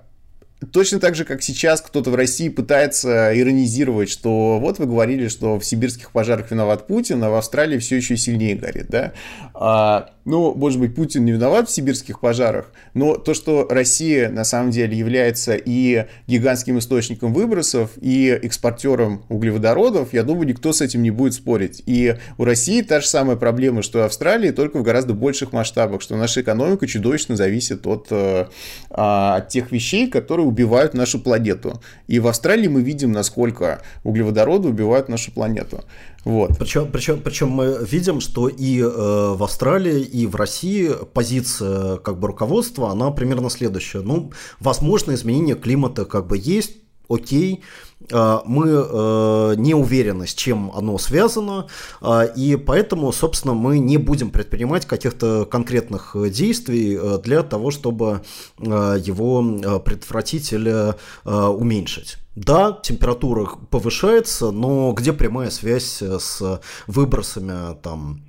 Speaker 1: Точно так же, как сейчас кто-то в России пытается иронизировать, что вот вы говорили, что в сибирских пожарах виноват Путин, а в Австралии все еще сильнее горит, да? А, ну, может быть, Путин не виноват в сибирских пожарах, но то, что Россия на самом деле является и гигантским источником выбросов, и экспортером углеводородов, я думаю, никто с этим не будет спорить. И у России та же самая проблема, что и Австралии, только в гораздо больших масштабах, что наша экономика чудовищно зависит от, э, а, от тех вещей, которые убивают нашу планету. И в Австралии мы видим, насколько углеводороды убивают нашу планету. Вот.
Speaker 2: Причем, причем, причем мы видим, что и э, в Австралии, и в России позиция как бы руководства, она примерно следующая. Ну, возможно, изменение климата как бы есть, окей, мы э, не уверены, с чем оно связано, а, и поэтому, собственно, мы не будем предпринимать каких-то конкретных действий э, для того, чтобы э, его предотвратить или уменьшить. Да, температура повышается, но где прямая связь с выбросами там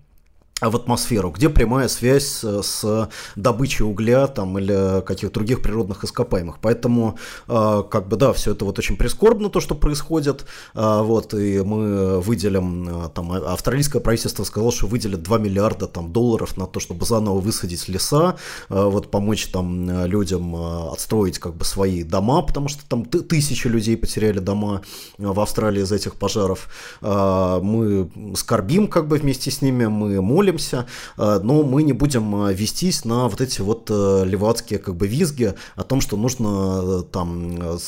Speaker 2: в атмосферу, где прямая связь с добычей угля там, или каких-то других природных ископаемых. Поэтому, э, как бы, да, все это вот очень прискорбно, то, что происходит. Э, вот, и мы выделим, э, там, а, австралийское правительство сказало, что выделит 2 миллиарда там, долларов на то, чтобы заново высадить леса, вот, помочь там людям отстроить как бы свои дома, потому что там тысячи людей потеряли дома в Австралии из этих пожаров. Мы скорбим как бы вместе с ними, мы молимся молимся, э, но мы не будем э, вестись на вот эти вот э, левацкие как бы визги о том, что нужно там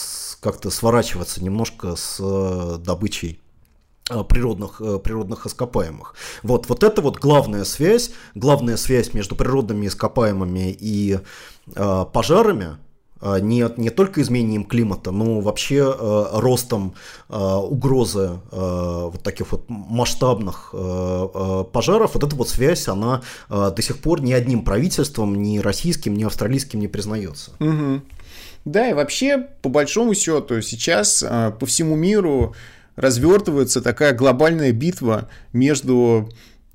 Speaker 2: как-то сворачиваться немножко с добычей природных, природных ископаемых. Вот, вот это вот главная связь, главная связь между природными ископаемыми и э, пожарами, не, не только изменением климата, но вообще э, ростом э, угрозы э, вот таких вот масштабных э, э, пожаров, вот эта вот связь, она э, до сих пор ни одним правительством, ни российским, ни австралийским не признается.
Speaker 1: Угу. Да, и вообще, по большому счету, сейчас э, по всему миру развертывается такая глобальная битва между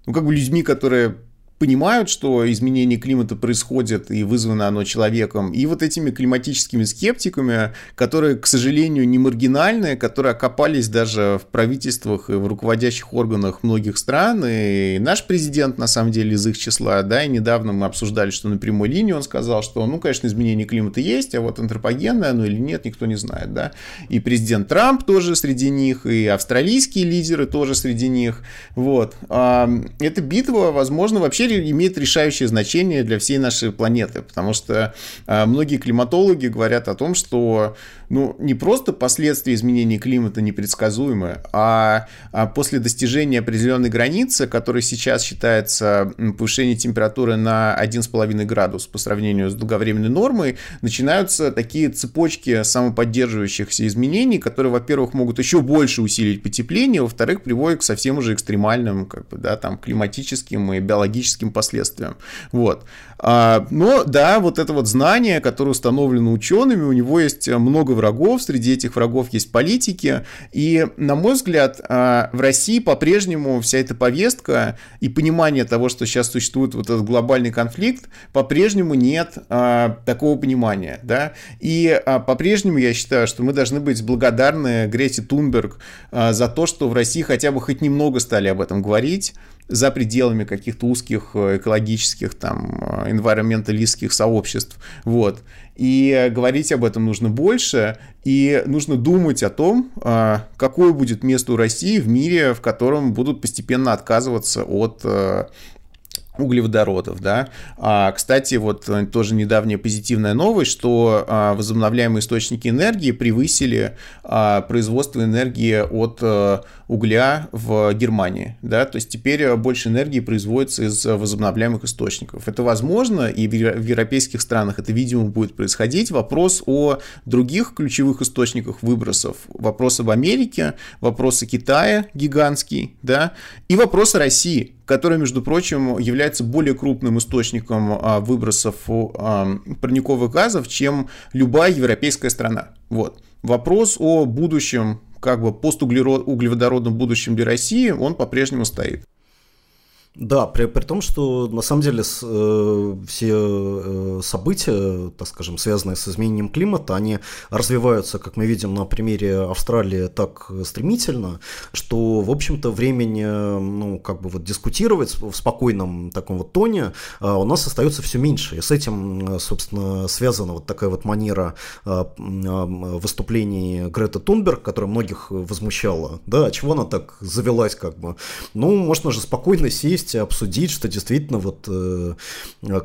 Speaker 1: ну, как бы людьми, которые понимают, что изменение климата происходит и вызвано оно человеком, и вот этими климатическими скептиками, которые, к сожалению, не маргинальные, которые окопались даже в правительствах и в руководящих органах многих стран, и наш президент, на самом деле, из их числа, да, и недавно мы обсуждали, что на прямой линии он сказал, что, ну, конечно, изменение климата есть, а вот антропогенное оно или нет, никто не знает, да, и президент Трамп тоже среди них, и австралийские лидеры тоже среди них, вот. Эта битва, возможно, вообще имеет решающее значение для всей нашей планеты, потому что а, многие климатологи говорят о том, что ну, не просто последствия изменения климата непредсказуемы, а, а после достижения определенной границы, которая сейчас считается повышение температуры на 1,5 градус по сравнению с долговременной нормой, начинаются такие цепочки самоподдерживающихся изменений, которые, во-первых, могут еще больше усилить потепление, во-вторых, приводят к совсем уже экстремальным как бы, да, там, климатическим и биологическим последствиям. Вот. А, но да, вот это вот знание, которое установлено учеными, у него есть много врагов, среди этих врагов есть политики, и, на мой взгляд, а, в России по-прежнему вся эта повестка и понимание того, что сейчас существует вот этот глобальный конфликт, по-прежнему нет а, такого понимания, да, и а, по-прежнему я считаю, что мы должны быть благодарны Грете Тунберг за то, что в России хотя бы хоть немного стали об этом говорить, за пределами каких-то узких э, экологических, там, э, энвайроменталистских сообществ, вот. И говорить об этом нужно больше, и нужно думать о том, э, какое будет место у России в мире, в котором будут постепенно отказываться от углеводородов, да. А, кстати, вот тоже недавняя позитивная новость, что возобновляемые источники энергии превысили производство энергии от угля в Германии, да, то есть теперь больше энергии производится из возобновляемых источников. Это возможно, и в европейских странах это, видимо, будет происходить. Вопрос о других ключевых источниках выбросов, вопрос об Америке, вопрос о Китае гигантский, да, и вопрос о России, которая, между прочим, является более крупным источником а, выбросов а, парниковых газов, чем любая европейская страна. Вот. Вопрос о будущем как бы постуглеводородном будущем для России, он по-прежнему стоит.
Speaker 2: Да, при, при том, что на самом деле с, э, все э, события, так скажем, связанные с изменением климата, они развиваются, как мы видим на примере Австралии, так стремительно, что, в общем-то, времени, ну, как бы вот дискутировать в спокойном таком вот тоне э, у нас остается все меньше. И с этим, собственно, связана вот такая вот манера э, выступлений Греты Тунберг, которая многих возмущала. Да, а чего она так завелась, как бы? Ну, можно же спокойно сесть вместе обсудить, что действительно вот э,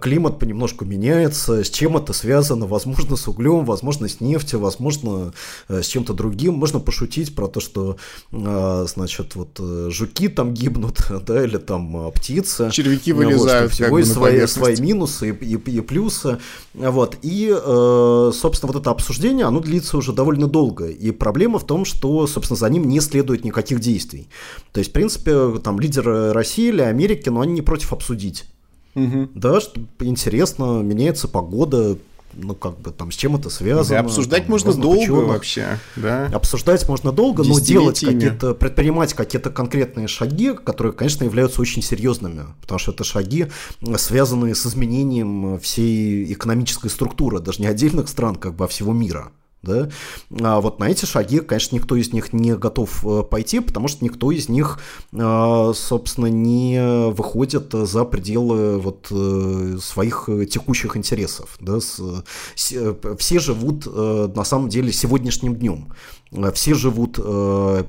Speaker 2: климат понемножку меняется, с чем это связано, возможно, с углем, возможно, с нефтью, возможно, э, с чем-то другим. Можно пошутить про то, что, э, значит, вот э, жуки там гибнут, да, или там э, птицы.
Speaker 1: Червяки вылезают.
Speaker 2: Вот, всего есть свои, свои минусы и, и, и плюсы. Вот. И, э, собственно, вот это обсуждение, оно длится уже довольно долго. И проблема в том, что, собственно, за ним не следует никаких действий. То есть, в принципе, там лидеры России или Америки Америке, но они не против обсудить. Угу. Да, что интересно, меняется погода, ну, как бы там с чем это связано.
Speaker 1: Да, обсуждать там, можно долго ученых. вообще, да.
Speaker 2: Обсуждать можно долго, но делать какие-то, предпринимать какие-то конкретные шаги, которые, конечно, являются очень серьезными, потому что это шаги, связанные с изменением всей экономической структуры, даже не отдельных стран, как бы, а всего мира. Да? А вот на эти шаги, конечно, никто из них не готов э, пойти, потому что никто из них, э, собственно, не выходит за пределы вот э, своих текущих интересов. Да? Все живут на самом деле сегодняшним днем. Все живут, э,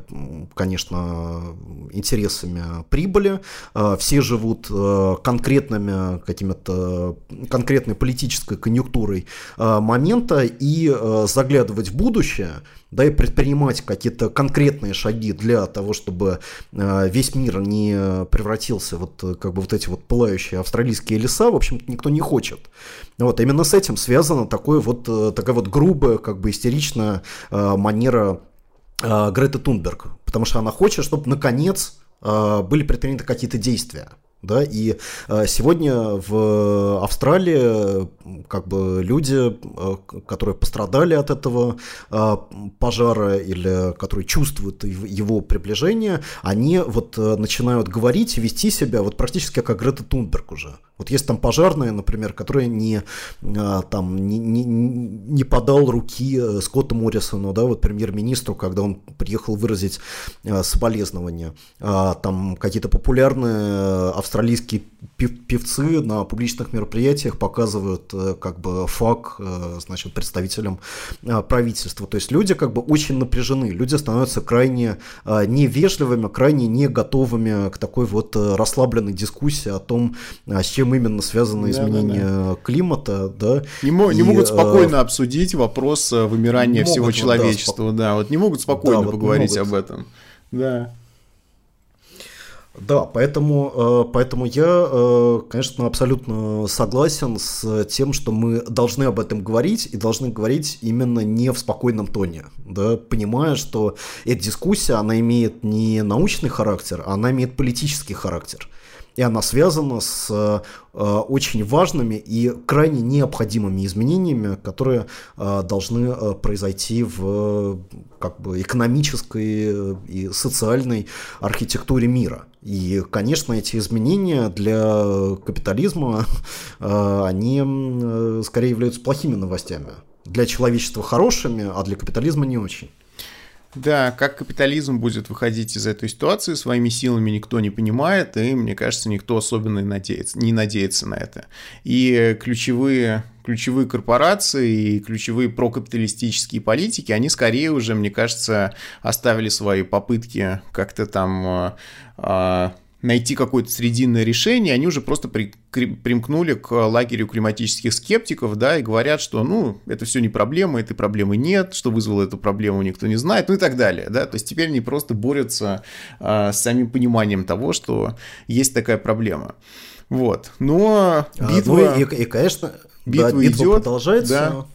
Speaker 2: конечно, интересами прибыли, э, все живут э, конкретными какими-то конкретной политической конъюнктурой момента и заглядывать в будущее, да, и предпринимать какие-то конкретные шаги для того, чтобы э, весь мир не превратился вот как бы вот эти вот пылающие австралийские леса, в общем-то, никто не хочет. Вот именно с этим связана такой вот, такая вот грубая, как бы истеричная манера Греты Тунберг, потому что она хочет, чтобы наконец были предприняты какие-то действия. Да, и э, сегодня в Австралии как бы люди, э, которые пострадали от этого э, пожара или которые чувствуют его приближение, они вот начинают говорить и вести себя вот практически как Грета Тунберг уже. Вот есть там пожарные, например, которые не, там, не, не, не подал руки Скотту Моррисону, да, вот премьер-министру, когда он приехал выразить соболезнования. Там какие-то популярные австралийские певцы на публичных мероприятиях показывают э, как бы фак, э, значит, представителям э, правительства. То есть люди как бы очень напряжены, люди становятся крайне невежливыми, крайне не готовыми к такой вот расслабленной дискуссии о том, с чем именно связано изменение да, да. климата. Да?
Speaker 1: Не, мо- не могут спокойно обсудить вопрос вымирания могут, всего человечества. Да, да, вот не могут спокойно да, поговорить вот об этом. Да.
Speaker 2: Да, поэтому, э, поэтому я, э, конечно, абсолютно согласен с тем, что мы должны об этом говорить и должны говорить именно не в спокойном тоне, да, понимая, что эта дискуссия, она имеет не научный характер, а она имеет политический характер и она связана с э, очень важными и крайне необходимыми изменениями, которые э, должны э, произойти в как бы, экономической и социальной архитектуре мира. И, конечно, эти изменения для капитализма, они скорее являются плохими новостями. Для человечества хорошими, а для капитализма не очень.
Speaker 1: Да, как капитализм будет выходить из этой ситуации своими силами, никто не понимает, и, мне кажется, никто особенно надеется, не надеется на это. И ключевые, ключевые корпорации и ключевые прокапиталистические политики, они скорее уже, мне кажется, оставили свои попытки как-то там а, а, найти какое-то срединное решение, они уже просто при, примкнули к лагерю климатических скептиков, да, и говорят, что, ну, это все не проблема, этой проблемы нет, что вызвало эту проблему, никто не знает, ну и так далее, да, то есть теперь они просто борются а, с самим пониманием того, что есть такая проблема. Вот, но
Speaker 2: а, битва... Ну и, и конечно, битва, да, битва идет, продолжается. Да.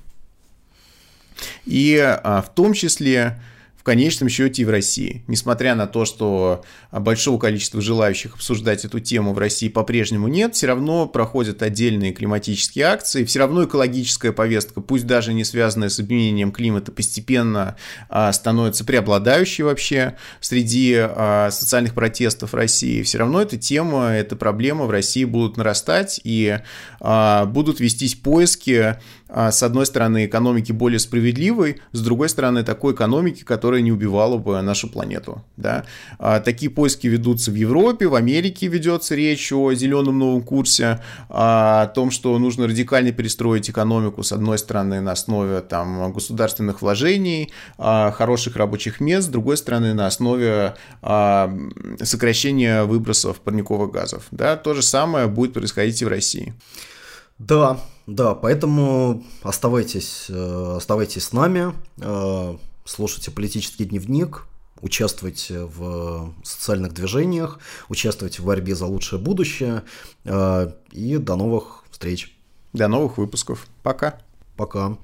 Speaker 1: И а, в том числе в конечном счете и в России. Несмотря на то, что большого количества желающих обсуждать эту тему в России по-прежнему нет, все равно проходят отдельные климатические акции, все равно экологическая повестка, пусть даже не связанная с изменением климата, постепенно а, становится преобладающей вообще среди а, социальных протестов России. Все равно эта тема, эта проблема в России будут нарастать и а, будут вестись поиски а, с одной стороны, экономики более справедливой, с другой стороны, такой экономики, которая не убивала бы нашу планету. Да? А, такие поиски ведутся в Европе, в Америке ведется речь о зеленом новом курсе, а, о том, что нужно радикально перестроить экономику, с одной стороны, на основе там, государственных вложений, хороших рабочих мест, с другой стороны, на основе сокращения выбросов парниковых газов. Да? То же самое будет происходить и в России.
Speaker 2: Да, да, поэтому оставайтесь, э, оставайтесь с нами, э, слушайте политический дневник, участвуйте в социальных движениях, участвуйте в борьбе за лучшее будущее. Э, и до новых встреч.
Speaker 1: До новых выпусков. Пока.
Speaker 2: Пока.